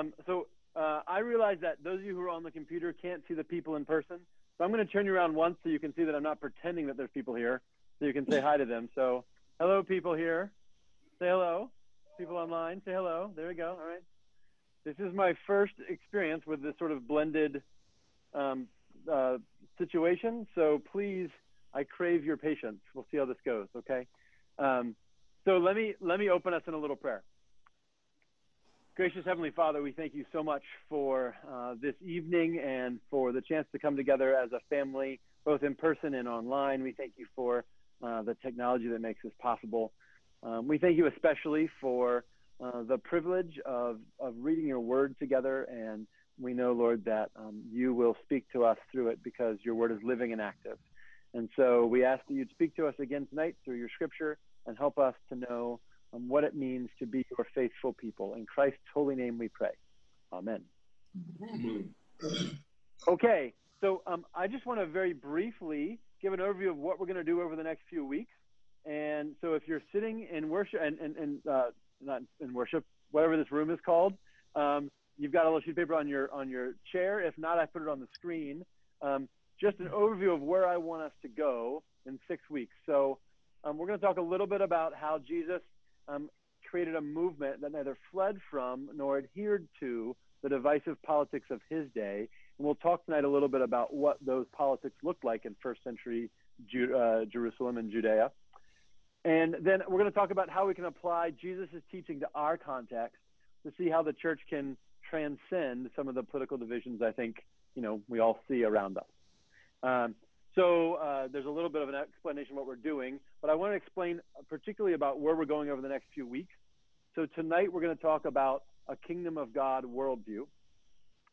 um, so uh, I realize that those of you who are on the computer can't see the people in person. So I'm going to turn you around once so you can see that I'm not pretending that there's people here. So you can say hi to them. So hello, people here. Say hello. People online, say hello. There we go. All right. This is my first experience with this sort of blended um, uh, situation. So please, I crave your patience. We'll see how this goes. Okay. Um, so let me let me open us in a little prayer. Gracious Heavenly Father, we thank you so much for uh, this evening and for the chance to come together as a family, both in person and online. We thank you for uh, the technology that makes this possible. Um, we thank you especially for uh, the privilege of, of reading your word together. And we know, Lord, that um, you will speak to us through it because your word is living and active. And so we ask that you'd speak to us again tonight through your scripture and help us to know um, what it means to be your faithful people. In Christ's holy name we pray. Amen. Amen. Okay, so um, I just want to very briefly give an overview of what we're going to do over the next few weeks. And so if you're sitting in worship and, and, and uh, not in worship, whatever this room is called, um, you've got a little sheet of paper on your on your chair. If not, I put it on the screen. Um, just an overview of where I want us to go in six weeks. So um, we're going to talk a little bit about how Jesus um, created a movement that neither fled from nor adhered to the divisive politics of his day. And we'll talk tonight a little bit about what those politics looked like in first century Ju- uh, Jerusalem and Judea. And then we're going to talk about how we can apply Jesus' teaching to our context to see how the church can transcend some of the political divisions I think you know we all see around us. Um, so uh, there's a little bit of an explanation of what we're doing, but I want to explain particularly about where we're going over the next few weeks. So tonight we're going to talk about a kingdom of God worldview.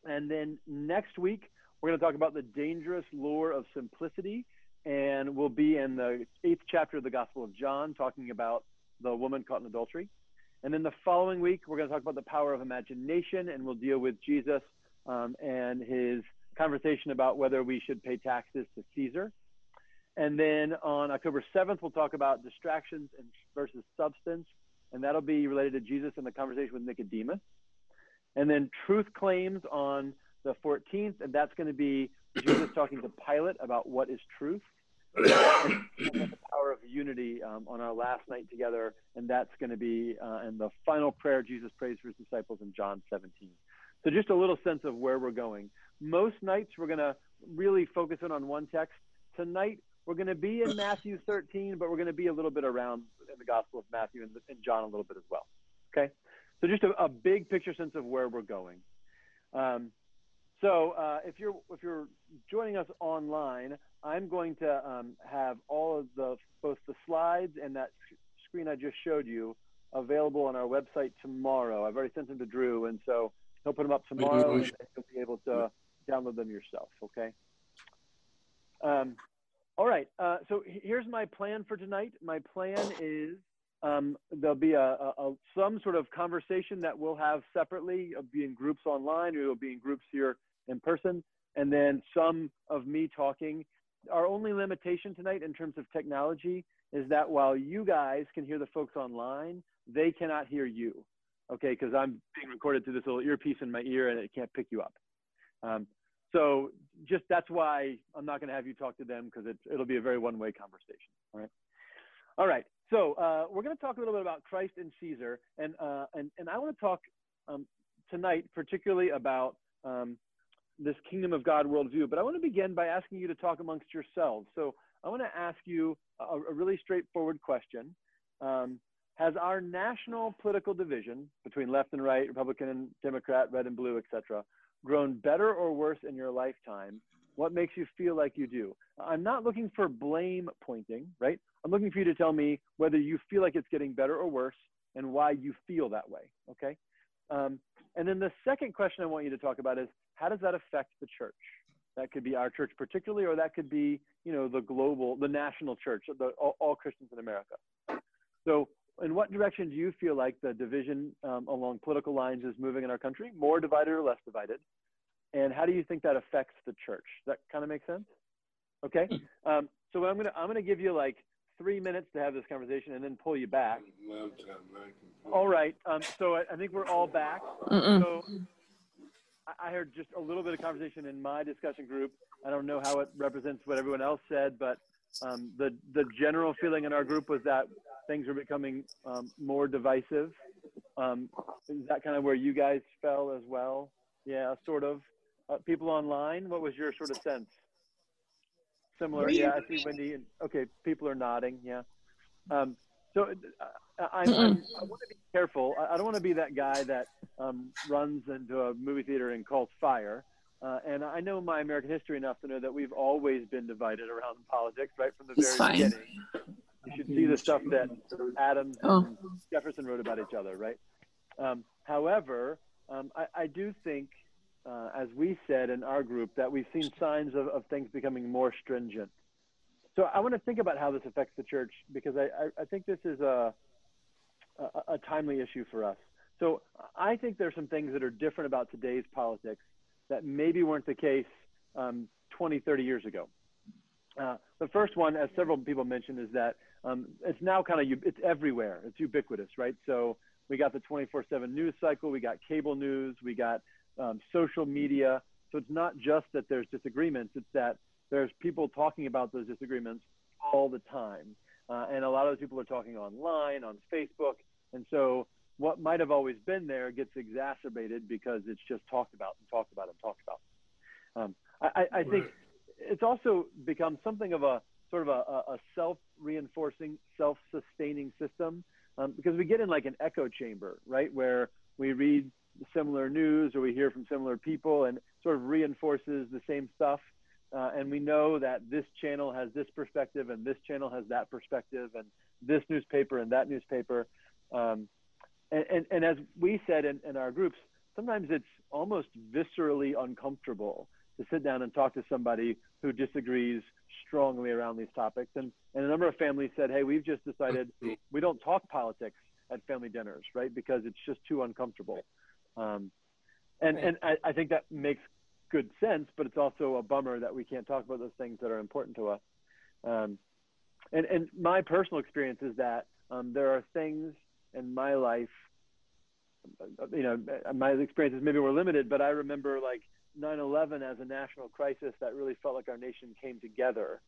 And then next week, we're going to talk about the dangerous lure of simplicity. And we'll be in the eighth chapter of the Gospel of John, talking about the woman caught in adultery. And then the following week, we're going to talk about the power of imagination, and we'll deal with Jesus um, and his conversation about whether we should pay taxes to Caesar. And then on October 7th, we'll talk about distractions versus substance, and that'll be related to Jesus and the conversation with Nicodemus. And then truth claims on the 14th, and that's going to be Jesus talking to Pilate about what is truth. and the power of unity um, on our last night together, and that's going to be uh, in the final prayer Jesus prays for his disciples in John 17. So just a little sense of where we're going. Most nights we're going to really focus in on one text. Tonight we're going to be in Matthew 13, but we're going to be a little bit around in the Gospel of Matthew and, and John a little bit as well. Okay, so just a, a big picture sense of where we're going. Um, so uh, if you're if you're joining us online, I'm going to um, have all of the both the slides and that screen I just showed you available on our website tomorrow. I've already sent them to Drew, and so he'll put them up tomorrow, and you'll be able to download them yourself. Okay. Um, all right. Uh, so here's my plan for tonight. My plan is um, there'll be a, a, a, some sort of conversation that we'll have separately. It'll be in groups online, or it'll be in groups here in person, and then some of me talking. Our only limitation tonight in terms of technology is that while you guys can hear the folks online, they cannot hear you. Okay, because I'm being recorded through this little earpiece in my ear, and it can't pick you up. Um, so just that's why I'm not going to have you talk to them because it'll be a very one-way conversation. All right. All right. So uh, we're going to talk a little bit about Christ and Caesar, and uh, and and I want to talk um, tonight particularly about um, this kingdom of God worldview. But I want to begin by asking you to talk amongst yourselves. So I want to ask you a, a really straightforward question. Um, has our national political division between left and right, Republican and Democrat, red and blue, etc., grown better or worse in your lifetime? What makes you feel like you do? I'm not looking for blame pointing, right? I'm looking for you to tell me whether you feel like it's getting better or worse and why you feel that way, okay? Um, and then the second question I want you to talk about is how does that affect the church? That could be our church particularly, or that could be, you know, the global, the national church, the, all, all Christians in America. So in what direction do you feel like the division um, along political lines is moving in our country? More divided or less divided? And how do you think that affects the church? Does that kind of make sense? Okay. Hmm. Um, so I'm gonna I'm gonna give you like three minutes to have this conversation and then pull you back. All right. Um, so I, I, think we're all back. So I heard just a little bit of conversation in my discussion group. I don't know how it represents what everyone else said, but um, the the general feeling in our group was that things were becoming um, more divisive. Um, is that kind of where you guys fell as well? Yeah, sort of. Uh, people online, what was your sort of sense? Similar, yeah. I see Wendy. And, okay, people are nodding. Yeah. Um, so uh, I, I, I want to be careful. I, I don't want to be that guy that um, runs into a movie theater and calls fire. Uh, and I know my American history enough to know that we've always been divided around politics, right from the It's very fine. beginning. You should see the stuff that Adams Oh. and Jefferson wrote about each other, right? Um, however, um, I, I do think, uh, as we said in our group, that we've seen signs of, of things becoming more stringent. So I want to think about how this affects the church because I, I, I think this is a, a, a timely issue for us. So I think there's some things that are different about today's politics that maybe weren't the case um, 20, 30 years ago. Uh, the first one, as several people mentioned, is that um, it's now kind of it's everywhere. It's ubiquitous, right? So we got the 24/7 news cycle, we got cable news, we got um, social media. So it's not just that there's disagreements; it's that there's people talking about those disagreements all the time, uh, and a lot of those people are talking online, on Facebook, and so what might have always been there gets exacerbated because it's just talked about and talked about and talked about. Um, I, I think it's also become something of a sort of a, a self-reinforcing, self-sustaining system um, because we get in like an echo chamber, right, where we read similar news or we hear from similar people and sort of reinforces the same stuff. Uh, and we know that this channel has this perspective and this channel has that perspective and this newspaper and that newspaper. Um, and, and, and as we said in, in our groups, sometimes it's almost viscerally uncomfortable to sit down and talk to somebody who disagrees strongly around these topics. And, and a number of families said, hey, we've just decided we don't talk politics at family dinners, right? Because it's just too uncomfortable. Um, and and I, I think that makes good sense, but it's also a bummer that we can't talk about those things that are important to us. Um, and, and my personal experience is that um, there are things in my life, you know, my experiences maybe were limited, but I remember like 9/11 as a national crisis that really felt like our nation came together.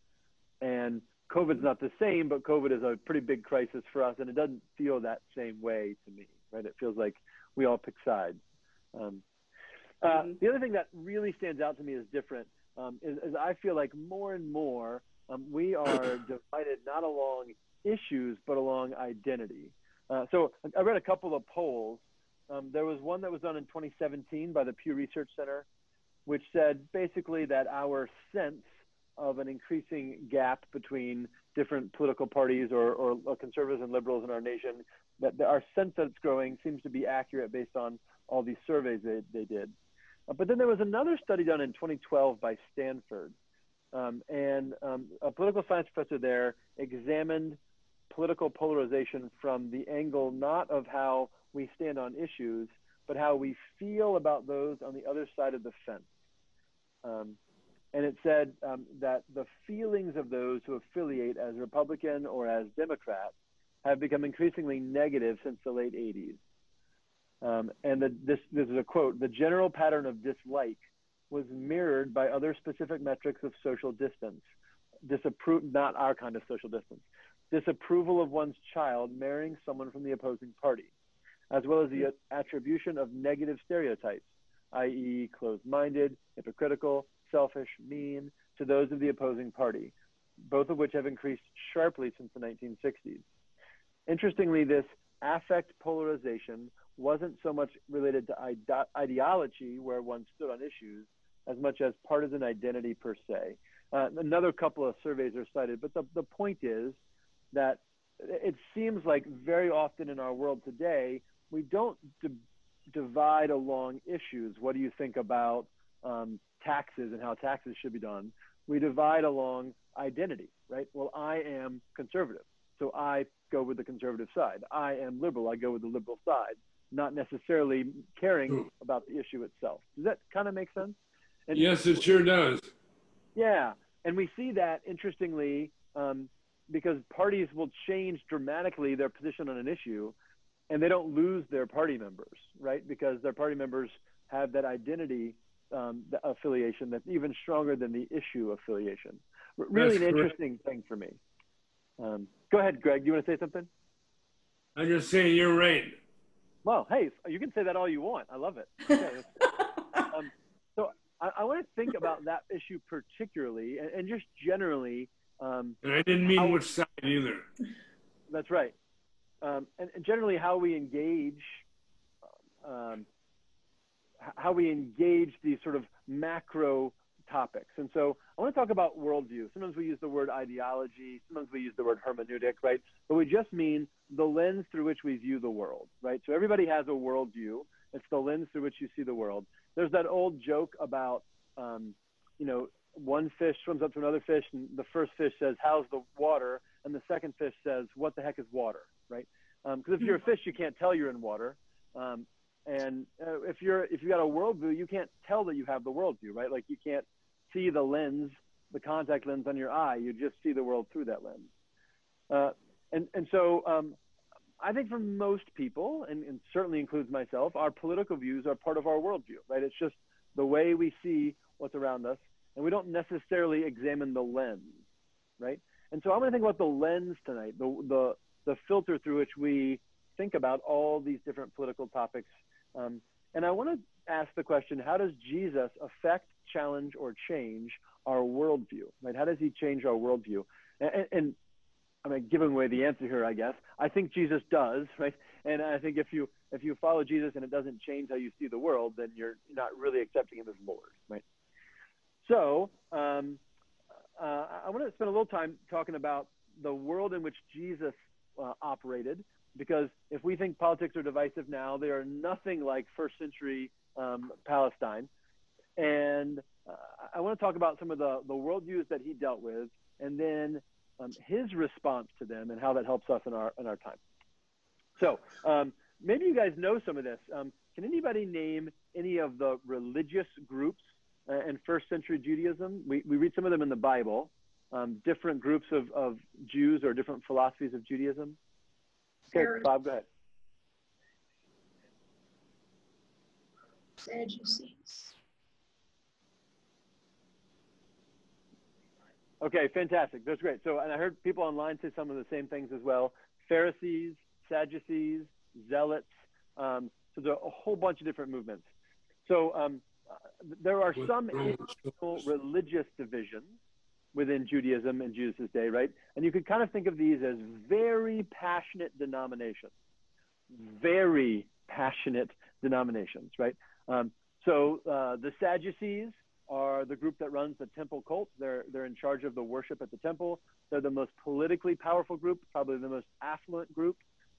And COVID's not the same, but COVID is a pretty big crisis for us, and it doesn't feel that same way to me, right? It feels like we all pick sides. Um, uh, the other thing that really stands out to me as different um, is, is I feel like more and more um, we are divided not along issues but along identity. Uh, so I read a couple of polls. Um, there was one that was done in 2017 by the Pew Research Center, which said basically that our sense of an increasing gap between different political parties or, or, or conservatives and liberals in our nation, that, that our sense that it's growing seems to be accurate based on all these surveys they, they did. Uh, but then there was another study done in 2012 by Stanford. Um, and um, a political science professor there examined political polarization from the angle not of how we stand on issues, but how we feel about those on the other side of the fence. Um, and it said um, that the feelings of those who affiliate as Republican or as Democrat have become increasingly negative since the late 80s. Um, and the, this, this is a quote the general pattern of dislike was mirrored by other specific metrics of social distance. Disapprove, not our kind of social distance. Disapproval of one's child marrying someone from the opposing party, as well as the attribution of negative stereotypes, i.e., closed minded, hypocritical, selfish, mean, to those of the opposing party, both of which have increased sharply since the 1960s. Interestingly, this affect polarization wasn't so much related to ide- ideology, where one stood on issues, as much as partisan identity per se. Uh, another couple of surveys are cited, but the, the point is that it seems like very often in our world today, we don't d- divide along issues. What do you think about um, taxes and how taxes should be done? We divide along identity, right? Well, I am conservative, so I go with the conservative side. I am liberal, I go with the liberal side, not necessarily caring about the issue itself. Does that kind of make sense? And yes, it sure does. Yeah, and we see that interestingly um, because parties will change dramatically their position on an issue, and they don't lose their party members, right? Because their party members have that identity um, affiliation that's even stronger than the issue affiliation. R- really That's an interesting thing for me. Um, go ahead, Greg. Do you want to say something? I'm just saying you're right. Well, hey, you can say that all you want. I love it. Okay, um, so I, I want to think about that issue particularly, and, and just generally. Um, And I didn't mean How- which side either. that's right. Um, and, and generally, how we engage, um, how we engage these sort of macro topics. And so I want to talk about worldview. Sometimes we use the word ideology, sometimes we use the word hermeneutic, right? But we just mean the lens through which we view the world, right? So everybody has a worldview. It's the lens through which you see the world. There's that old joke about, um, you know, one fish swims up to another fish, and the first fish says, "How's the water?" and the second fish says, "What the heck is water?" Right? Because if you're a fish, you can't tell you're in water. Um, and uh, if you're if you got a worldview, you can't tell that you have the worldview, right? Like you can't see the lens, the contact lens on your eye. You just see the world through that lens. Uh, and and so um, I think for most people, and, and certainly includes myself, our political views are part of our worldview, right? It's just the way we see what's around us, and we don't necessarily examine the lens, right? And so I'm going to think about the lens tonight, the the the filter through which we think about all these different political topics. Um, and I want to ask the question: How does Jesus affect, challenge, or change our worldview? Right? How does he change our worldview? And, and I mean, giving away the answer here, I guess. I think Jesus does, right? And I think if you if you follow Jesus and it doesn't change how you see the world, then you're not really accepting him as Lord, right? So um, uh, I want to spend a little time talking about the world in which Jesus uh, operated, because if we think politics are divisive now, they are nothing like first century um, Palestine. And uh, I want to talk about some of the, the worldviews that he dealt with, and then um, his response to them and how that helps us in our in our time. So um, maybe you guys know some of this. Um, can anybody name any of the religious groups uh, in first century Judaism? We, we read some of them in the Bible, um, different groups of, of Jews or different philosophies of Judaism. Okay. Bob, go ahead. Sadducees. Okay, fantastic. That's great. So, and I heard people online say some of the same things as well. Pharisees, Sadducees, Zealots. Um, so there are a whole bunch of different movements. So um, there are some religious divisions within Judaism in Jesus' day, right? And you could kind of think of these as very passionate denominations, very passionate denominations, right? Um, so uh, the Sadducees are the group that runs the temple cult. They're they're in charge of the worship at the temple. They're the most politically powerful group, probably the most affluent group.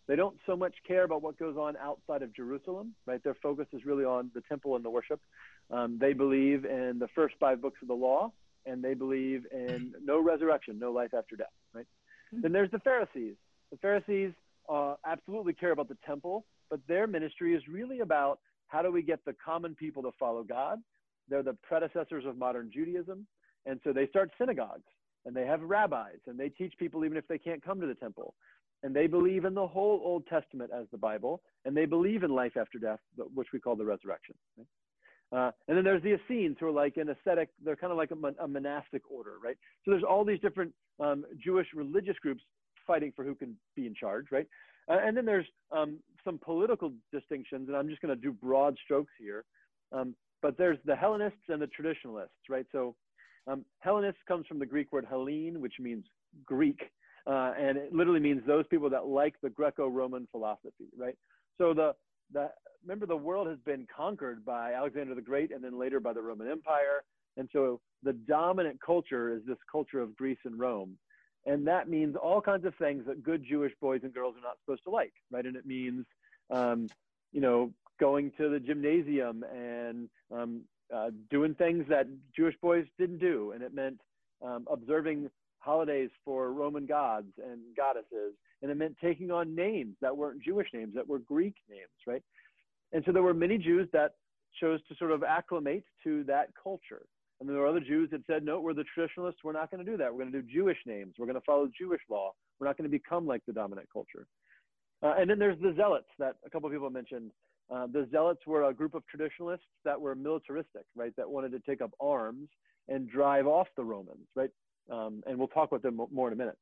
They don't so much care about what goes on outside of Jerusalem, right? Their focus is really on the temple and the worship. Um, they believe in the first five books of the law, and they believe in no resurrection, no life after death, right? Then there's the Pharisees. The Pharisees uh, absolutely care about the temple, but their ministry is really about how do we get the common people to follow God. They're the predecessors of modern Judaism, and so they start synagogues and they have rabbis and they teach people even if they can't come to the temple. And they believe in the whole Old Testament as the Bible, and they believe in life after death, which we call the resurrection. Right? Uh, and then there's the Essenes, who are like an ascetic, they're kind of like a, mon- a monastic order, right? So there's all these different um, Jewish religious groups fighting for who can be in charge, right? Uh, and then there's um, some political distinctions, and I'm just going to do broad strokes here. Um, but there's the Hellenists and the traditionalists, right? So um, Hellenist comes from the Greek word Hellene, which means Greek, uh, and it literally means those people that like the Greco-Roman philosophy, right? So the the remember the world has been conquered by Alexander the Great, and then later by the Roman Empire, and so the dominant culture is this culture of Greece and Rome, and that means all kinds of things that good Jewish boys and girls are not supposed to like, right? And it means, um, you know, going to the gymnasium and um, uh, doing things that Jewish boys didn't do, and it meant um, observing holidays for Roman gods and goddesses, and it meant taking on names that weren't Jewish names, that were Greek names, right? And so there were many Jews that chose to sort of acclimate to that culture. And there were other Jews that said, no, we're the traditionalists. We're not going to do that. We're going to do Jewish names. We're going to follow Jewish law. We're not going to become like the dominant culture. Uh, and then there's the zealots that a couple of people mentioned. Uh, the Zealots were a group of traditionalists that were militaristic, right? That wanted to take up arms and drive off the Romans, right? Um, and we'll talk about them more in a minute.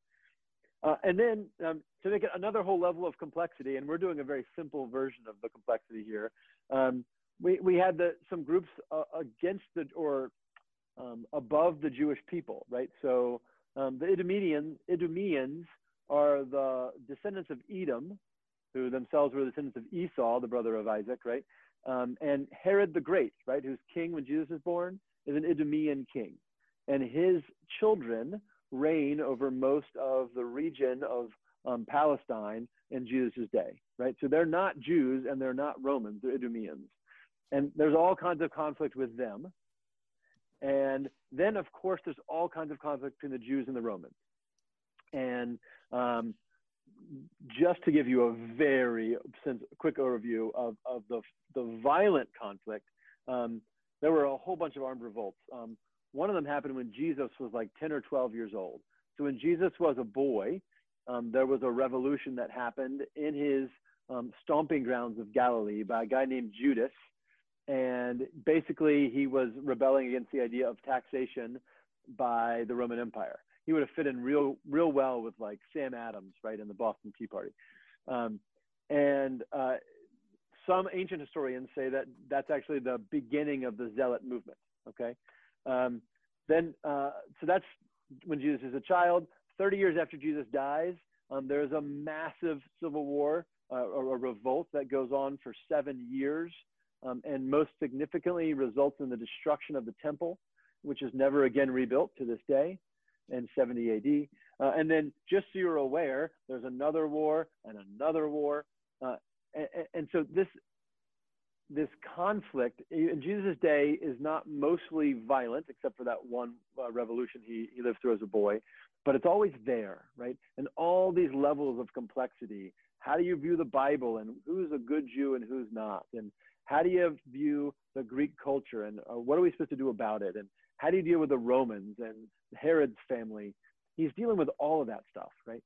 Uh, and then um, to make it another whole level of complexity, and we're doing a very simple version of the complexity here. Um, we, we had the, some groups uh, against the or um, above the Jewish people, right? So um, the Idumean, Idumeans are the descendants of Edom, who themselves were the descendants of Esau, the brother of Isaac, right? Um, and Herod the Great, right, who's king when Jesus is born, is an Idumean king. And his children reign over most of the region of um, Palestine in Jesus' day, right? So they're not Jews and they're not Romans, they're Idumeans. And there's all kinds of conflict with them. And then, of course, there's all kinds of conflict between the Jews and the Romans. And um, just to give you a very quick overview of, of the, the violent conflict, um, there were a whole bunch of armed revolts. Um, one of them happened when Jesus was like 10 or 12 years old. So when Jesus was a boy, um, there was a revolution that happened in his um, stomping grounds of Galilee by a guy named Judas. And basically, he was rebelling against the idea of taxation by the Roman Empire. He would have fit in real, real well with like Sam Adams, right, in the Boston Tea Party. Um, and uh, some ancient historians say that that's actually the beginning of the Zealot movement. Okay, um, then uh, so that's when Jesus is a child. Thirty years after Jesus dies, um, there's a massive civil war uh, or a revolt that goes on for seven years, um, and most significantly results in the destruction of the temple, which is never again rebuilt to this day in 70 AD. Uh, and then, just so you're aware, there's another war and another war. Uh, and, and, so this this conflict in Jesus' day is not mostly violent, except for that one uh, revolution he, he lived through as a boy, but it's always there, right? And all these levels of complexity. How do you view the Bible and who's a good Jew and who's not? And how do you view the Greek culture and uh, what are we supposed to do about it? And how do you deal with the Romans and Herod's family? He's dealing with all of that stuff, right?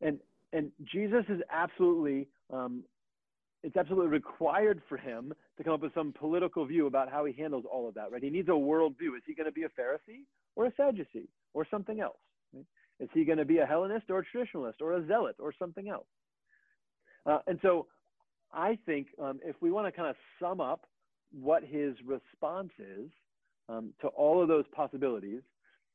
And and Jesus is absolutely um, it's absolutely required for him to come up with some political view about how he handles all of that, right? He needs a worldview. Is he going to be a Pharisee or a Sadducee or something else? Right? Is he going to be a Hellenist or a traditionalist or a zealot or something else? Uh, and so I think um, if we want to kind of sum up what his response is um, to all of those possibilities,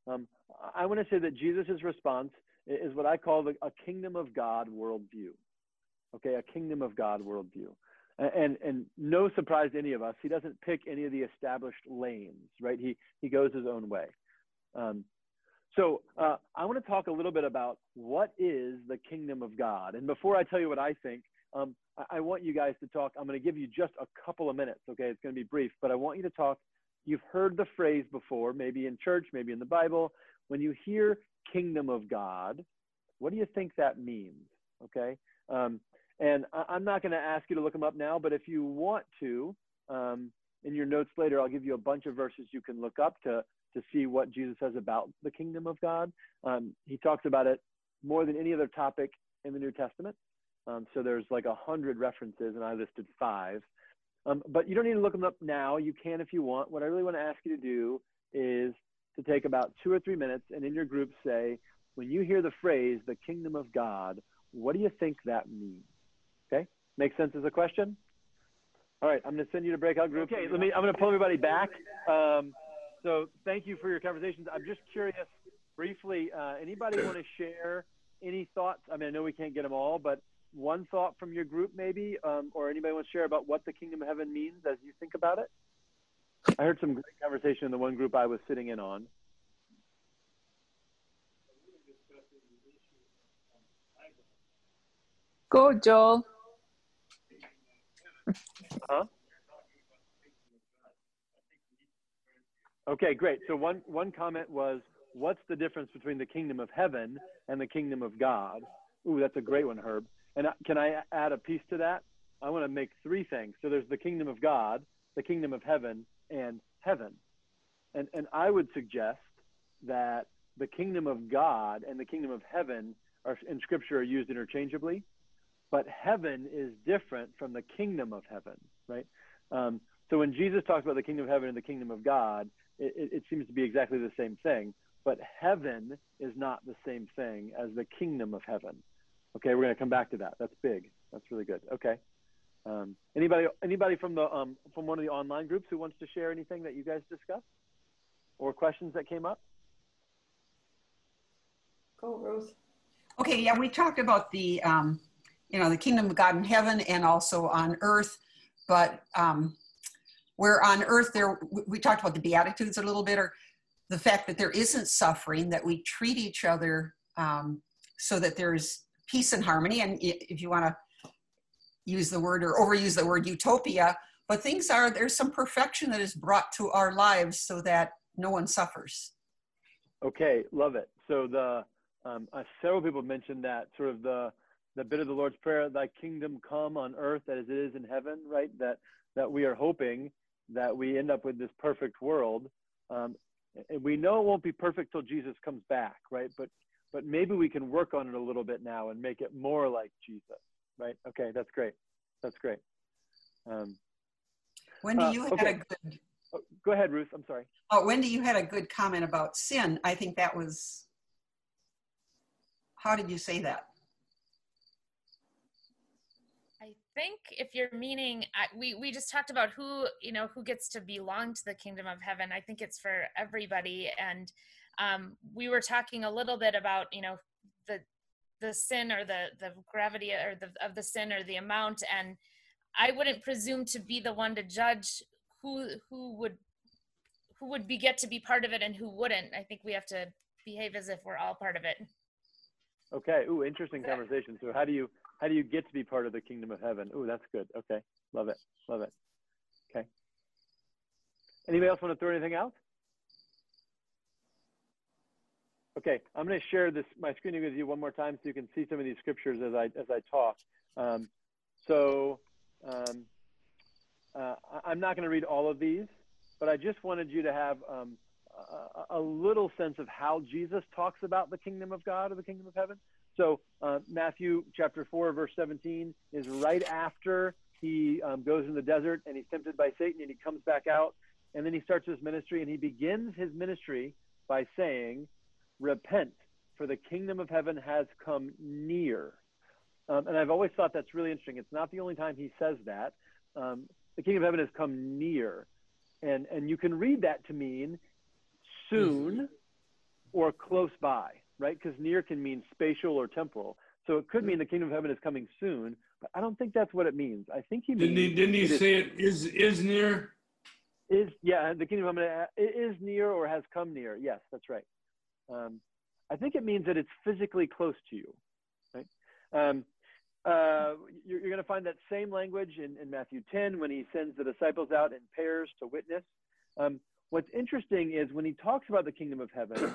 um, I want to say that Jesus' response is what I call the, a kingdom of God worldview okay, a kingdom of God worldview. And, and no surprise to any of us, he doesn't pick any of the established lanes, right? He, he goes his own way. Um, so uh, I want to talk a little bit about what is the kingdom of God. And before I tell you what I think, um, I, I want you guys to talk. I'm going to give you just a couple of minutes, okay? It's going to be brief, but I want you to talk. You've heard the phrase before, maybe in church, maybe in the Bible. When you hear kingdom of God, what do you think that means? Okay. Um, and I, am not going to ask you to look them up now, but if you want to, um, in your notes later, I'll give you a bunch of verses you can look up to to see what Jesus says about the kingdom of God. Um, he talks about it more than any other topic in the New Testament. Um, so there's like a hundred references, and I listed five. Um, but you don't need to look them up now. You can if you want. What I really want to ask you to do is to take about two or three minutes and in your group say, when you hear the phrase the kingdom of God, what do you think that means? Okay, makes sense as a question? All right, I'm going to send you to breakout group. Okay, let me. I'm going to pull everybody back. Um, so thank you for your conversations. I'm just curious, briefly, uh, anybody want to share any thoughts? I mean, I know we can't get them all, but one thought from your group, maybe, um, or anybody want to share about what the kingdom of heaven means as you think about it? I heard some great conversation in the one group I was sitting in on. Go, Joel. Huh? Okay, great. So one one comment was, what's the difference between the kingdom of heaven and the kingdom of God? Ooh, that's a great one, Herb. And uh, can I add a piece to that? I want to make three things. So there's the kingdom of God, the kingdom of heaven, and heaven. And and I would suggest that the kingdom of God and the kingdom of heaven are in Scripture are used interchangeably. But heaven is different from the kingdom of heaven, right? Um, so when Jesus talks about the kingdom of heaven and the kingdom of God, it, it, seems to be exactly the same thing. But heaven is not the same thing as the kingdom of heaven. Okay, we're going to come back to that. That's big. That's really good. Okay. Um, anybody anybody from the um, from one of the online groups who wants to share anything that you guys discussed or questions that came up? Go, Rose. Okay, yeah, we talked about the, um, you know, the kingdom of God in heaven and also on earth, but um, where on earth there, we- talked about the Beatitudes a little bit, or the fact that there isn't suffering, that we treat each other um, so that there's peace and harmony. And if you want to use the word or overuse the word utopia, but things are, there's some perfection that is brought to our lives so that no one suffers. Okay, love it. So the um, uh, several people mentioned that sort of the the bit of the Lord's prayer, "Thy kingdom come on earth as it is in heaven," right? That that we are hoping that we end up with this perfect world. Um, and we know it won't be perfect till Jesus comes back, right? But but maybe we can work on it a little bit now and make it more like Jesus, right? Okay, that's great. That's great. Um, Wendy, Uh, you had a good oh, go ahead, Ruth. I'm sorry. Oh, Wendy, you had a good comment about sin. I think that was, how did you say that? I think if you're meaning, we we just talked about who you know who gets to belong to the kingdom of heaven. I think it's for everybody, and um, we were talking a little bit about you know the the sin or the the gravity or the of the sin or the amount, and I wouldn't presume to be the one to judge who who would who would be get to be part of it and who wouldn't. I think we have to behave as if we're all part of it. Okay. Ooh, interesting conversation. So how do you how do you get to be part of the kingdom of heaven? Ooh, that's good. Okay. Love it. Love it. Okay. Anybody else want to throw anything out? Okay, I'm going to share this my screen with you one more time so you can see some of these scriptures as I as I talk. Um, so um, uh, I'm not going to read all of these, but I just wanted you to have um, a, a little sense of how Jesus talks about the kingdom of God or the kingdom of heaven. So uh, Matthew chapter 4, verse 17 is right after he um, goes in the desert and he's tempted by Satan and he comes back out. And then he starts his ministry and he begins his ministry by saying, Repent, for the kingdom of heaven has come near. Um, and I've always thought that's really interesting. It's not the only time he says that. Um, the kingdom of heaven has come near. And, and you can read that to mean soon or close by, right? Because near can mean spatial or temporal. So it could mean the kingdom of heaven is coming soon, but I don't think that's what it means. I think he Didn't he, didn't he it say it is, is near? is yeah the kingdom of heaven is near or has come near yes that's right um, i think it means that it's physically close to you right um, uh, you're, you're going to find that same language in, in matthew 10 when he sends the disciples out in pairs to witness um, what's interesting is when he talks about the kingdom of heaven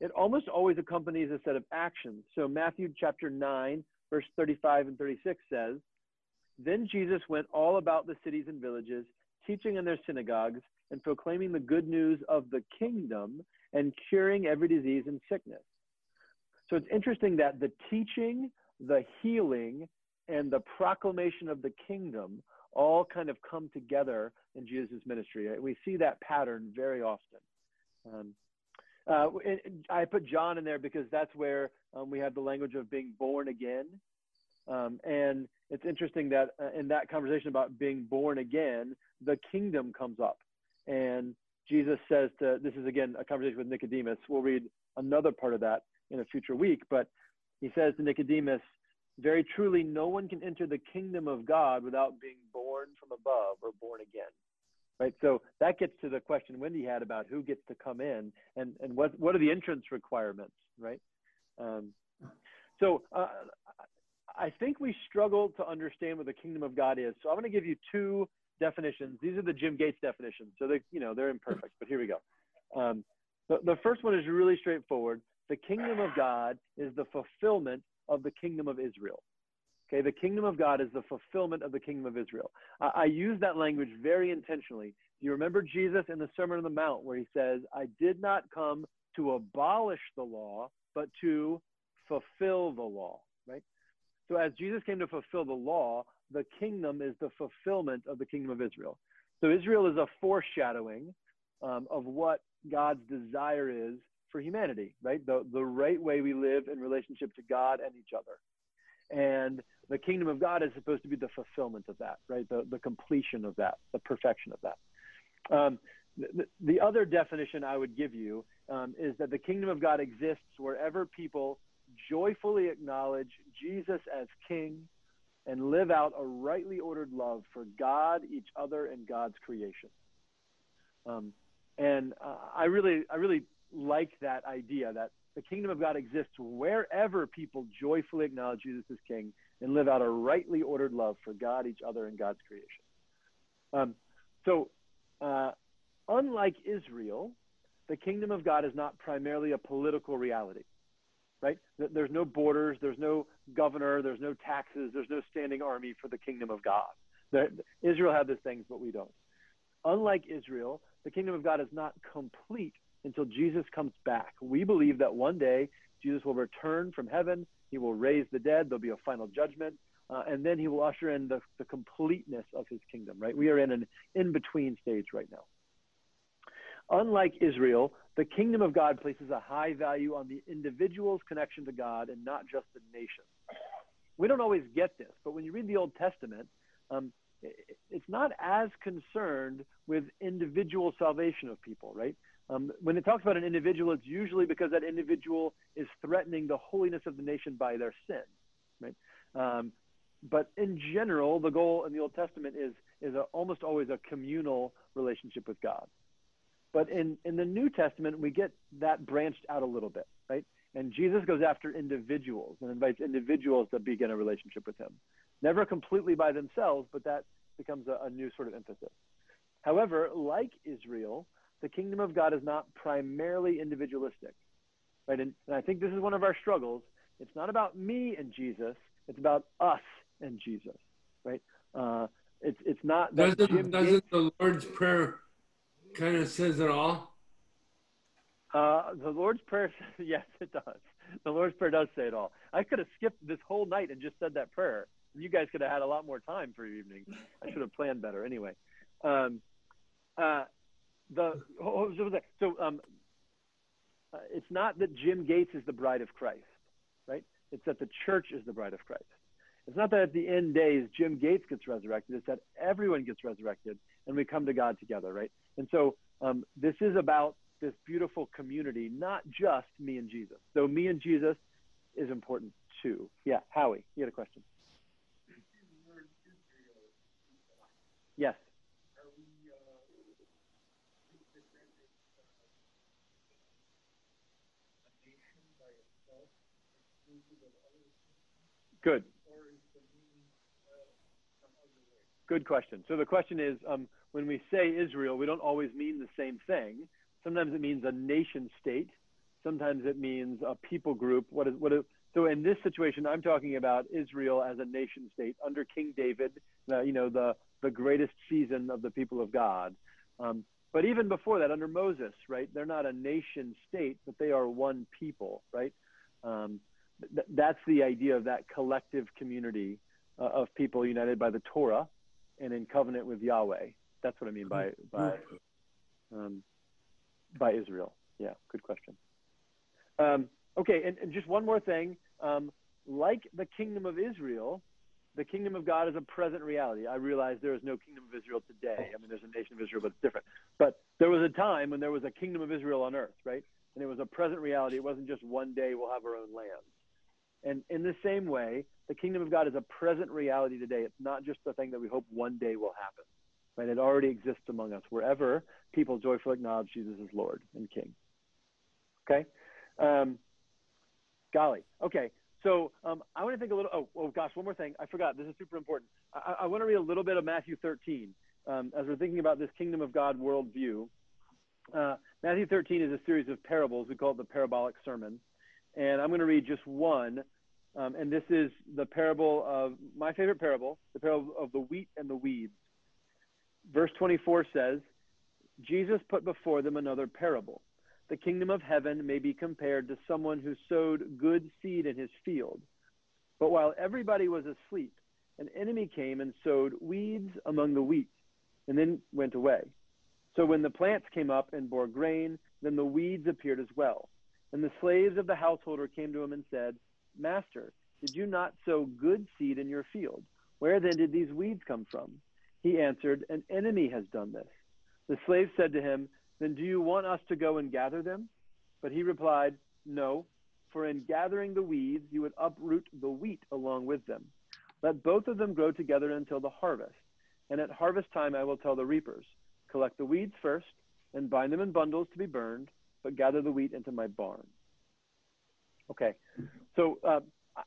it almost always accompanies a set of actions so matthew chapter 9 verse 35 and 36 says then jesus went all about the cities and villages teaching in their synagogues and proclaiming the good news of the kingdom and curing every disease and sickness. So it's interesting that the teaching, the healing, and the proclamation of the kingdom all kind of come together in Jesus' ministry. We see that pattern very often. Um, uh, and I put John in there because that's where um, we have the language of being born again. Um, and it's interesting that uh, in that conversation about being born again, the kingdom comes up. And Jesus says to, this is again a conversation with Nicodemus. We'll read another part of that in a future week, but he says to Nicodemus, very truly, no one can enter the kingdom of God without being born from above or born again. Right. So that gets to the question Wendy had about who gets to come in and, and what, what are the entrance requirements, right? Um, so uh, I think we struggle to understand what the kingdom of God is. So I'm going to give you two definitions. These are the Jim Gates definitions. So they, you know, they're imperfect, but here we go. Um, the, the first one is really straightforward. The kingdom of God is the fulfillment of the kingdom of Israel. Okay, the kingdom of God is the fulfillment of the kingdom of Israel. I, I use that language very intentionally. Do you remember Jesus in the Sermon on the Mount where he says, I did not come to abolish the law, but to fulfill the law, right? So as Jesus came to fulfill the law, the kingdom is the fulfillment of the kingdom of Israel. So Israel is a foreshadowing um, of what God's desire is for humanity, right? The, the right way we live in relationship to God and each other. And the kingdom of God is supposed to be the fulfillment of that, right? The, the completion of that, the perfection of that. Um, the, the other definition I would give you um, is that the kingdom of God exists wherever people joyfully acknowledge Jesus as king and live out a rightly ordered love for God, each other, and God's creation. Um, and uh, I really, I really like that idea that the kingdom of God exists wherever people joyfully acknowledge Jesus as King and live out a rightly ordered love for God, each other, and God's creation. Um, so, uh, unlike Israel, the kingdom of God is not primarily a political reality right? There's no borders, there's no governor, there's no taxes, there's no standing army for the kingdom of God. Israel had these things, but we don't. Unlike Israel, the kingdom of God is not complete until Jesus comes back. We believe that one day Jesus will return from heaven, he will raise the dead, there'll be a final judgment, uh, and then he will usher in the, the completeness of his kingdom, right? We are in an in between stage right now. Unlike Israel, the kingdom of God places a high value on the individual's connection to God and not just the nation. We don't always get this, but when you read the Old Testament, um, it's not as concerned with individual salvation of people, right? Um, when it talks about an individual, it's usually because that individual is threatening the holiness of the nation by their sin, right? Um, but in general, the goal in the Old Testament is is a, almost always a communal relationship with God. But in, in the New Testament, we get that branched out a little bit, right? And Jesus goes after individuals and invites individuals to begin a relationship with him. Never completely by themselves, but that becomes a, a new sort of emphasis. However, like Israel, the kingdom of God is not primarily individualistic, right? And, and I think this is one of our struggles. It's not about me and Jesus, it's about us and Jesus, right? Uh, it's, it's not that doesn't, doesn't the Lord's Prayer kind of says it all? Uh, the Lord's Prayer, yes, it does. The Lord's Prayer does say it all. I could have skipped this whole night and just said that prayer. You guys could have had a lot more time for your evening. I should have planned better. Anyway, um, uh, the oh, so um, uh, it's not that Jim Gates is the bride of Christ, right? It's that the church is the bride of Christ. It's not that at the end days Jim Gates gets resurrected. It's that everyone gets resurrected and we come to God together, right? And so um, this is about this beautiful community, not just me and Jesus. Though me and Jesus is important too. Yeah, Howie, you had a question. Yes. Good. Good question. So the question is, um, when we say Israel, we don't always mean the same thing. Sometimes it means a nation state. Sometimes it means a people group. What is what? Is, so in this situation, I'm talking about Israel as a nation state under King David. Uh, you know, the the greatest season of the people of God. Um, but even before that, under Moses, right? They're not a nation state, but they are one people, right? Um, th- that's the idea of that collective community uh, of people united by the Torah and in covenant with Yahweh. That's what I mean by by um, by Israel. Yeah, good question. Um, okay, and, and, just one more thing. Um, like the kingdom of Israel, the kingdom of God is a present reality. I realize there is no kingdom of Israel today. I mean, there's a nation of Israel, but it's different. But there was a time when there was a kingdom of Israel on earth, right? And it was a present reality. It wasn't just one day we'll have our own land. And in the same way, the kingdom of God is a present reality today. It's not just a thing that we hope one day will happen. Right? It already exists among us wherever people joyfully acknowledge Jesus as Lord and King. Okay? Um, golly. Okay. So um, I want to think a little. Oh, oh, gosh, one more thing. I forgot. This is super important. I, I want to read a little bit of Matthew 13 um, as we're thinking about this kingdom of God worldview. Uh, Matthew 13 is a series of parables. We call it the parabolic sermon. And I'm going to read just one. Um, and this is the parable of my favorite parable, the parable of the wheat and the weeds. Verse 24 says, Jesus put before them another parable. The kingdom of heaven may be compared to someone who sowed good seed in his field. But while everybody was asleep, an enemy came and sowed weeds among the wheat and then went away. So when the plants came up and bore grain, then the weeds appeared as well. And the slaves of the householder came to him and said, Master, did you not sow good seed in your field? Where then did these weeds come from? He answered, An enemy has done this. The slave said to him, Then do you want us to go and gather them? But he replied, No, for in gathering the weeds, you would uproot the wheat along with them. Let both of them grow together until the harvest. And at harvest time, I will tell the reapers, Collect the weeds first, and bind them in bundles to be burned, but gather the wheat into my barn. Okay, so uh,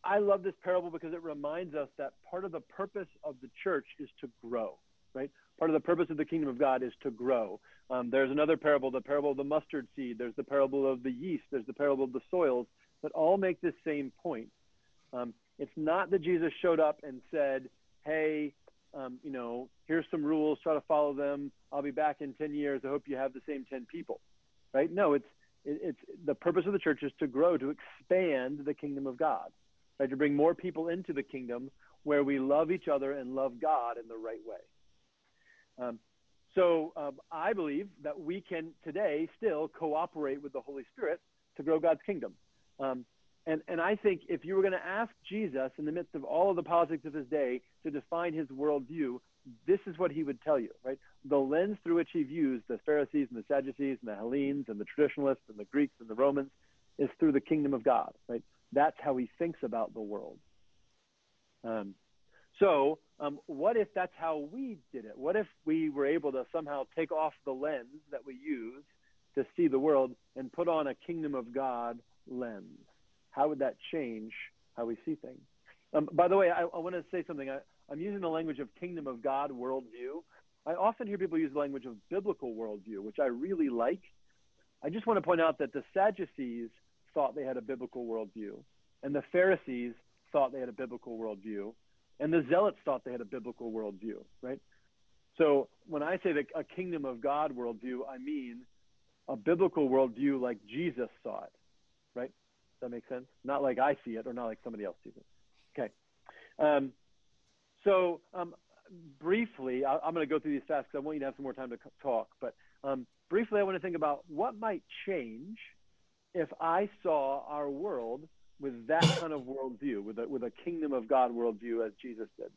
I love this parable because it reminds us that part of the purpose of the church is to grow, right? Part of the purpose of the kingdom of God is to grow. Um, there's another parable, the parable of the mustard seed. There's the parable of the yeast. There's the parable of the soils that all make this same point. Um, it's not that Jesus showed up and said, hey, um, you know, here's some rules, try to follow them. I'll be back in 10 years. I hope you have the same 10 people, right? No, it's, it, it's the purpose of the church is to grow, to expand the kingdom of God, right? To bring more people into the kingdom where we love each other and love God in the right way. Um, so um, I believe that we can today still cooperate with the Holy Spirit to grow God's kingdom. Um, and, and I think if you were going to ask Jesus in the midst of all of the politics of his day to define his worldview, this is what he would tell you, right? The lens through which he views the Pharisees and the Sadducees and the Hellenes and the traditionalists and the Greeks and the Romans is through the kingdom of God, right? That's how he thinks about the world. Um, so, um, what if that's how we did it? What if we were able to somehow take off the lens that we use to see the world and put on a kingdom of God lens? how would that change how we see things? Um, by the way, I, I want to say something. I, I'm using the language of kingdom of God worldview. I often hear people use the language of biblical worldview, which I really like. I just want to point out that the Sadducees thought they had a biblical worldview, and the Pharisees thought they had a biblical worldview, and the Zealots thought they had a biblical worldview, right? So when I say that a kingdom of God worldview, I mean a biblical worldview like Jesus saw it, right? that make sense? Not like I see it or not like somebody else sees it. Okay. Um, so um, briefly, I, am going to go through these fast because I want you to have some more time to talk. But um, briefly, I want to think about what might change if I saw our world with that kind of worldview, with a, with a kingdom of God worldview as Jesus did.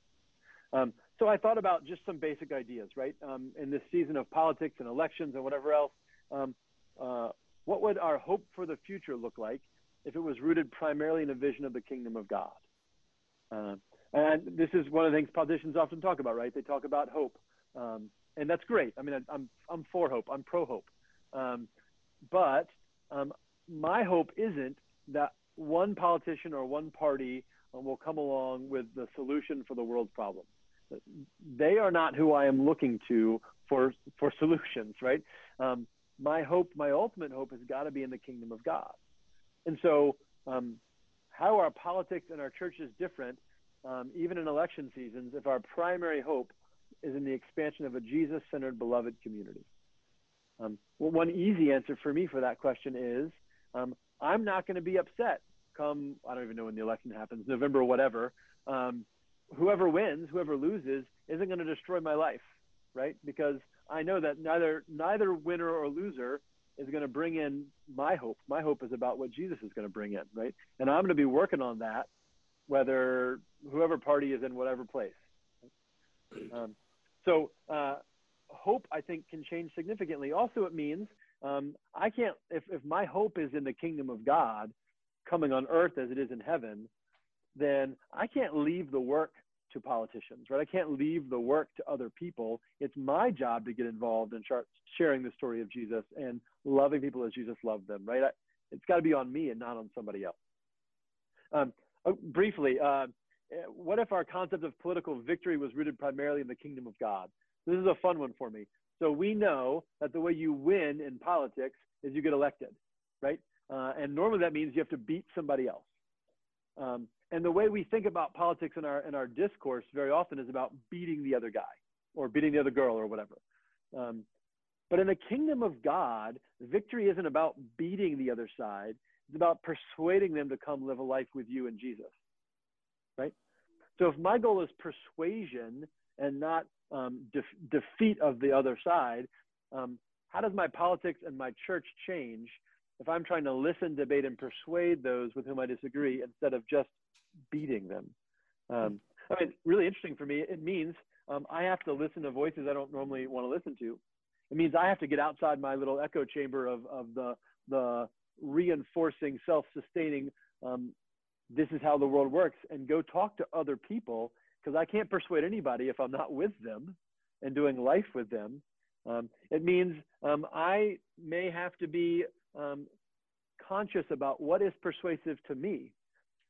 Um, so I thought about just some basic ideas, right? Um, in this season of politics and elections and whatever else, um, uh, what would our hope for the future look like if it was rooted primarily in a vision of the kingdom of God. Uh, and this is one of the things politicians often talk about, right? They talk about hope. Um, and that's great. I mean, I, am I'm for hope. I'm pro hope. Um, but um, my hope isn't that one politician or one party will come along with the solution for the world's problems. They are not who I am looking to for for solutions, right? Um, my hope, my ultimate hope, has got to be in the kingdom of God. And so, um, how are politics and our churches different, um, even in election seasons, if our primary hope is in the expansion of a Jesus centered, beloved community? Um, well, one easy answer for me for that question is um, I'm not going to be upset come, I don't even know when the election happens, November or whatever. Um, whoever wins, whoever loses, isn't going to destroy my life, right? Because I know that neither neither winner or loser is going to bring in my hope. My hope is about what Jesus is going to bring in, right? And I'm going to be working on that, whether whoever party is in whatever place. Um, so uh, hope, I think, can change significantly. Also, it means um, I can't. If if my hope is in the kingdom of God, coming on earth as it is in heaven, then I can't leave the work to politicians, right? I can't leave the work to other people. It's my job to get involved and start sharing the story of Jesus and loving people as Jesus loved them, right? I, it's got to be on me and not on somebody else. Um, oh, briefly, uh, what if our concept of political victory was rooted primarily in the kingdom of God? This is a fun one for me. So we know that the way you win in politics is you get elected, right? Uh, and normally that means you have to beat somebody else. Um, and the way we think about politics in our in our discourse very often is about beating the other guy or beating the other girl or whatever. Um, but in the kingdom of God, victory isn't about beating the other side. It's about persuading them to come live a life with you and Jesus. Right? So if my goal is persuasion and not um, defeat of the other side, um, how does my politics and my church change if I'm trying to listen, debate, and persuade those with whom I disagree instead of just beating them? Um, I mean, really interesting for me. It means um, I have to listen to voices I don't normally want to listen to. It means I have to get outside my little echo chamber of, of the, the reinforcing, self sustaining, um, this is how the world works, and go talk to other people because I can't persuade anybody if I'm not with them and doing life with them. Um, it means um, I may have to be um, conscious about what is persuasive to me.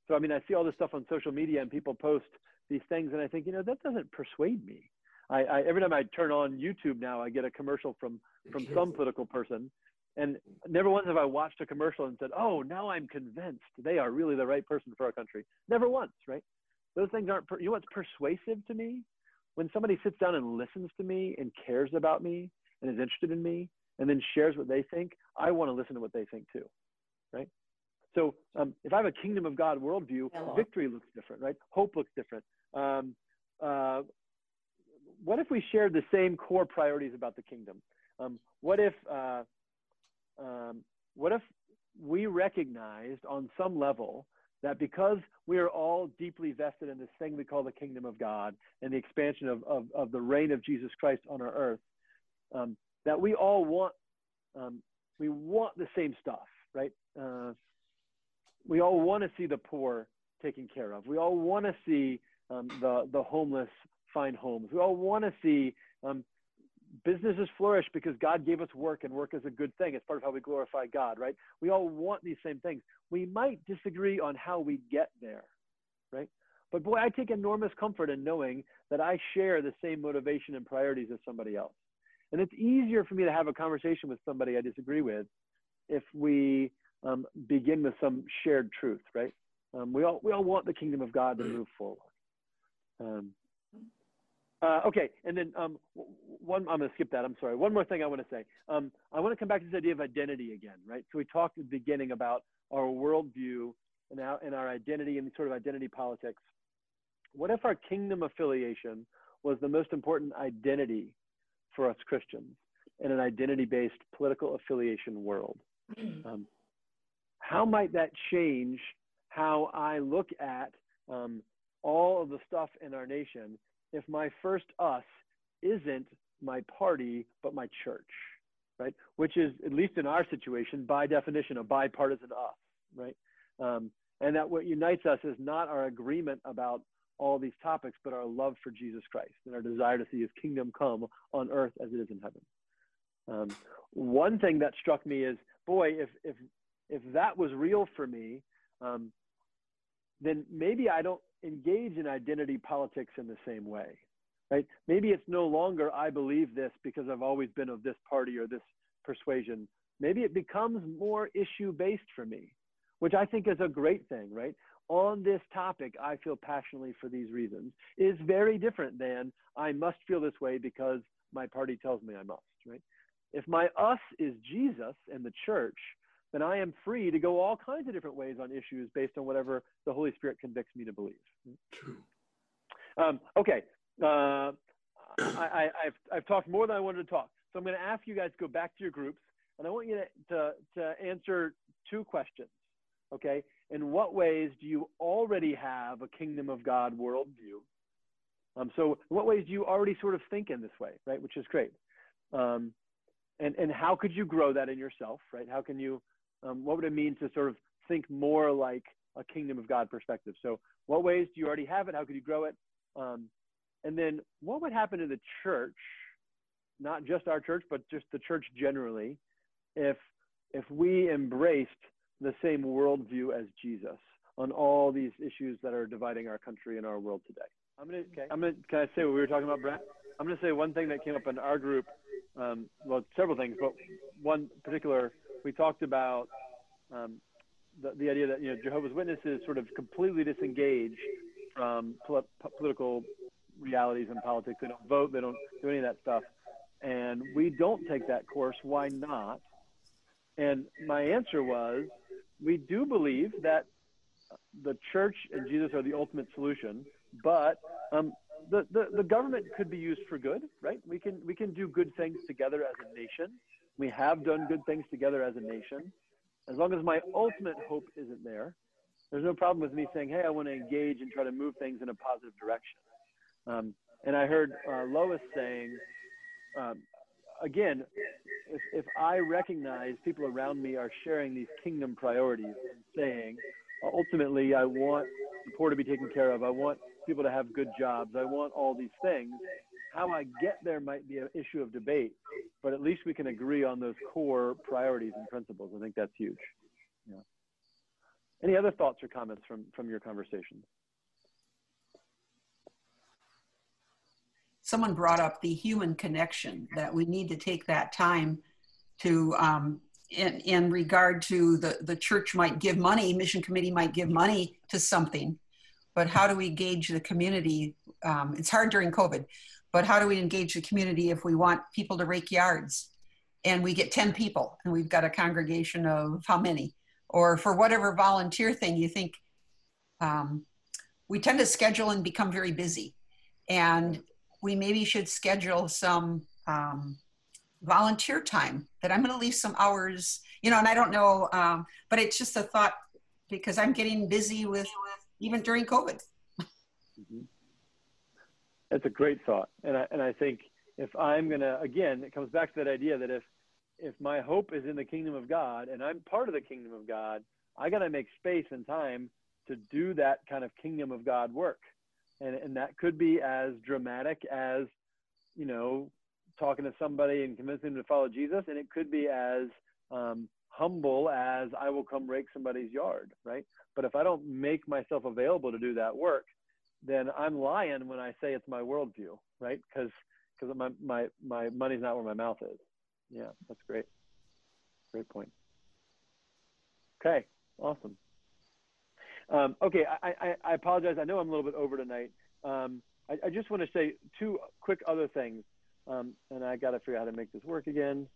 So, I mean, I see all this stuff on social media and people post these things, and I think, you know, that doesn't persuade me. I, I every time I turn on YouTube now, I get a commercial from from some political person, and never once have I watched a commercial and said, "Oh, now I'm convinced they are really the right person for our country." Never once, right? Those things aren't. Per- you know what's persuasive to me? When somebody sits down and listens to me and cares about me and is interested in me and then shares what they think, I want to listen to what they think too, right? So um, if I have a kingdom of God worldview, Hello. victory looks different, right? Hope looks different. Um, uh, what if we shared the same core priorities about the kingdom? Um, what if uh, um, what if we recognized on some level that because we are all deeply vested in this thing we call the kingdom of God and the expansion of, of, of the reign of Jesus Christ on our earth, um, that we all want um, we want the same stuff, right? Uh, we all want to see the poor taken care of. We all want to see um, the the homeless find homes. We all want to see um, businesses flourish because God gave us work and work is a good thing. It's part of how we glorify God, right? We all want these same things. We might disagree on how we get there, right? But boy, I take enormous comfort in knowing that I share the same motivation and priorities as somebody else. And it's easier for me to have a conversation with somebody I disagree with if we um, begin with some shared truth, right? Um, we all we all want the kingdom of God to move forward. Um, uh, okay, and then um, one, I'm going to skip that. I'm sorry. One more thing I want to say. Um, I want to come back to this idea of identity again, right? So we talked at the beginning about our worldview and our, and our identity and sort of identity politics. What if our kingdom affiliation was the most important identity for us Christians in an identity-based political affiliation world? Um, how might that change how I look at um, all of the stuff in our nation if my first us isn't my party, but my church, right? Which is, at least in our situation, by definition, a bipartisan us, right? Um, and that what unites us is not our agreement about all these topics, but our love for Jesus Christ and our desire to see his kingdom come on earth as it is in heaven. Um, one thing that struck me is, boy, if, if, if that was real for me, um, then maybe I don't engage in identity politics in the same way, right? Maybe it's no longer I believe this because I've always been of this party or this persuasion. Maybe it becomes more issue based for me, which I think is a great thing, right? On this topic, I feel passionately for these reasons is very different than I must feel this way because my party tells me I must, right? If my us is Jesus and the church, then I am free to go all kinds of different ways on issues based on whatever the Holy Spirit convicts me to believe. True. Um, okay. Uh, I, have I've talked more than I wanted to talk. So I'm going to ask you guys to go back to your groups, and I want you to, to, to answer two questions. Okay. In what ways do you already have a kingdom of God worldview? Um, so, in what ways do you already sort of think in this way, right? Which is great. Um, and, and how could you grow that in yourself, right? How can you um, what would it mean to sort of think more like a kingdom of God perspective? So, what ways do you already have it? How could you grow it? Um, and then, what would happen to the church, not just our church, but just the church generally, if if we embraced the same worldview as Jesus on all these issues that are dividing our country and our world today? I'm gonna, okay. I'm gonna, can I say what we were talking about, Brent? I'm gonna say one thing that came up in our group. Um, well, several things, but one particular we talked about um, the, the idea that you know Jehovah's Witnesses sort of completely disengage from pol- political realities and politics. They don't vote. They don't do any of that stuff. And we don't take that course. Why not? And my answer was, we do believe that the church and Jesus are the ultimate solution, but um, the, the, the government could be used for good, right? We can, we can do good things together as a nation. We have done good things together as a nation. As long as my ultimate hope isn't there, there's no problem with me saying, hey, I want to engage and try to move things in a positive direction. Um, and I heard uh, Lois saying, um, again, if, if I recognize people around me are sharing these kingdom priorities and saying, ultimately, I want the poor to be taken care of, I want people to have good jobs, I want all these things. How I get there might be an issue of debate, but at least we can agree on those core priorities and principles. I think that's huge. Yeah. Any other thoughts or comments from, from your conversation? Someone brought up the human connection that we need to take that time to, um, in, in regard to the, the church might give money, mission committee might give money to something, but how do we gauge the community? Um, it's hard during COVID, but how do we engage the community if we want people to rake yards and we get 10 people and we've got a congregation of how many? Or for whatever volunteer thing you think, um, we tend to schedule and become very busy. And we maybe should schedule some um, volunteer time that I'm going to leave some hours, you know, and I don't know, um, but it's just a thought because I'm getting busy with even during COVID. Mm-hmm. That's a great thought. And I, and I think if I'm to, again, it comes back to that idea that if, if my hope is in the kingdom of God and I'm part of the kingdom of God, I got to make space and time to do that kind of kingdom of God work. And, and that could be as dramatic as, you know, talking to somebody and convincing them to follow Jesus. And it could be as um, humble as I will come rake somebody's yard, right? But if I don't make myself available to do that work, then I'm lying when I say it's my worldview, right? Because because my, my my money's not where my mouth is. Yeah, that's great. Great point. Okay, awesome. Um, okay, I, I, I, apologize. I know I'm a little bit over tonight. Um, I, I, just want to say two quick other things, um, and I got to figure out how to make this work again.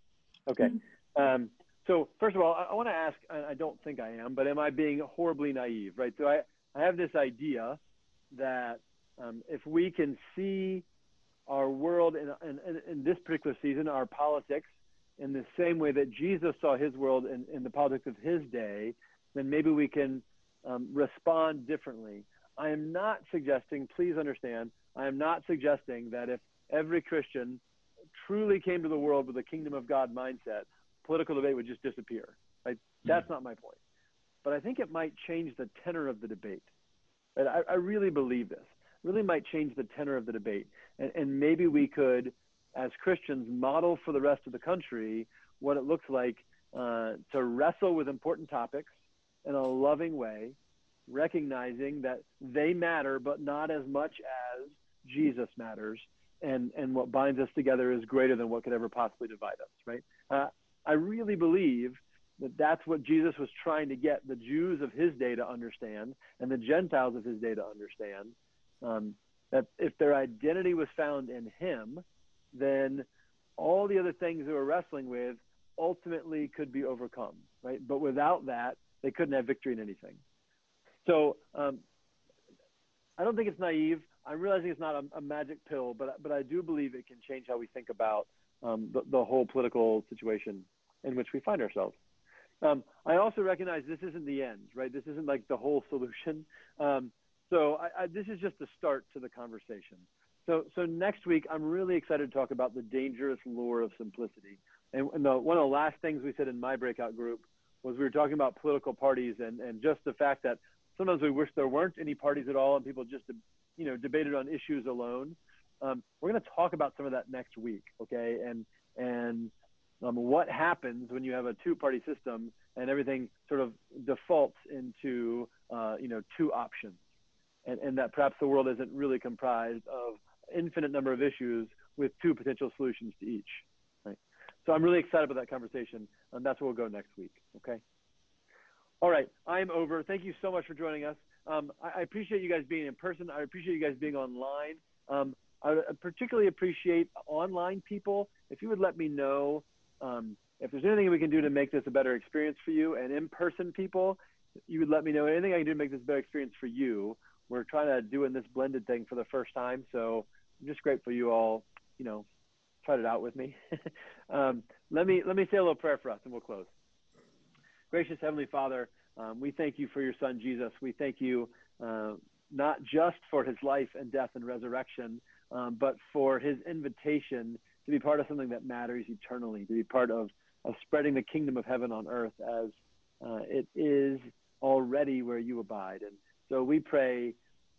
Okay. Mm-hmm. Um, so first of all, I, I want to ask, and I don't think I am, but am I being horribly naive, right? So I, I have this idea that um, if we can see our world in, in, in, this particular season, our politics, in the same way that Jesus saw his world in, in the politics of his day, then maybe we can um, respond differently. I am not suggesting, please understand, I am not suggesting that if every Christian truly came to the world with a kingdom of God mindset, political debate would just disappear. Right? That's mm-hmm. not my point. But I think it might change the tenor of the debate. And I, I really believe this. Really might change the tenor of the debate. And, and maybe we could, as Christians, model for the rest of the country what it looks like uh, to wrestle with important topics in a loving way, recognizing that they matter, but not as much as Jesus matters. And, and what binds us together is greater than what could ever possibly divide us, right? Uh, I really believe that that's what Jesus was trying to get the Jews of his day to understand and the Gentiles of his day to understand. Um, that if their identity was found in him, then all the other things they were wrestling with ultimately could be overcome, right? But without that, they couldn't have victory in anything. So um, I don't think it's naive. I'm realizing it's not a, a, magic pill, but but I do believe it can change how we think about um, the, the whole political situation in which we find ourselves. Um, I also recognize this isn't the end, right? This isn't like the whole solution. Um, so I, I, this is just the start to the conversation. So, so next week, I'm really excited to talk about the dangerous lure of simplicity. And, and the, one of the last things we said in my breakout group was we were talking about political parties and, and just the fact that sometimes we wish there weren't any parties at all and people just, you know, debated on issues alone. Um, we're going to talk about some of that next week, okay? And and um, what happens when you have a two-party system and everything sort of defaults into uh, you know two options, and, and that perhaps the world isn't really comprised of infinite number of issues with two potential solutions to each. Right? So I'm really excited about that conversation, and that's where we'll go next week. Okay. All right, I'm over. Thank you so much for joining us. Um, I, I, appreciate you guys being in person. I appreciate you guys being online. Um, I particularly appreciate online people. If you would let me know um, if there's anything we can do to make this a better experience for you, and in-person people, you would let me know anything I can do to make this a better experience for you. We're trying to doing this blended thing for the first time, so I'm just grateful you all, you know, tried it out with me. um, let me let me say a little prayer for us, and we'll close. Gracious Heavenly Father, um, we thank you for your Son Jesus. We thank you uh, not just for his life and death and resurrection, um, but for his invitation to be part of something that matters eternally, to be part of, of spreading the kingdom of heaven on earth as uh, it is already where you abide. And so we pray,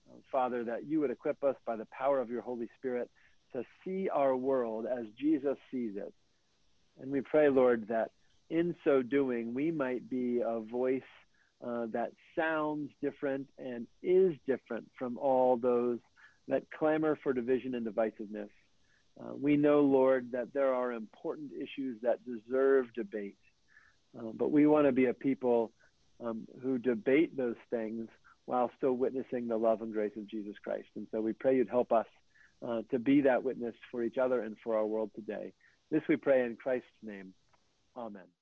uh, Father, that you would equip us by the power of your Holy Spirit to see our world as Jesus sees it. And we pray, Lord, that in so doing, we might be a voice uh, that sounds different and is different from all those that clamor for division and divisiveness. Uh, we know, Lord, that there are important issues that deserve debate, uh, but we want to be a people um, who debate those things while still witnessing the love and grace of Jesus Christ. And so we pray you'd help us uh, to be that witness for each other and for our world today. This we pray in Christ's name. Amen.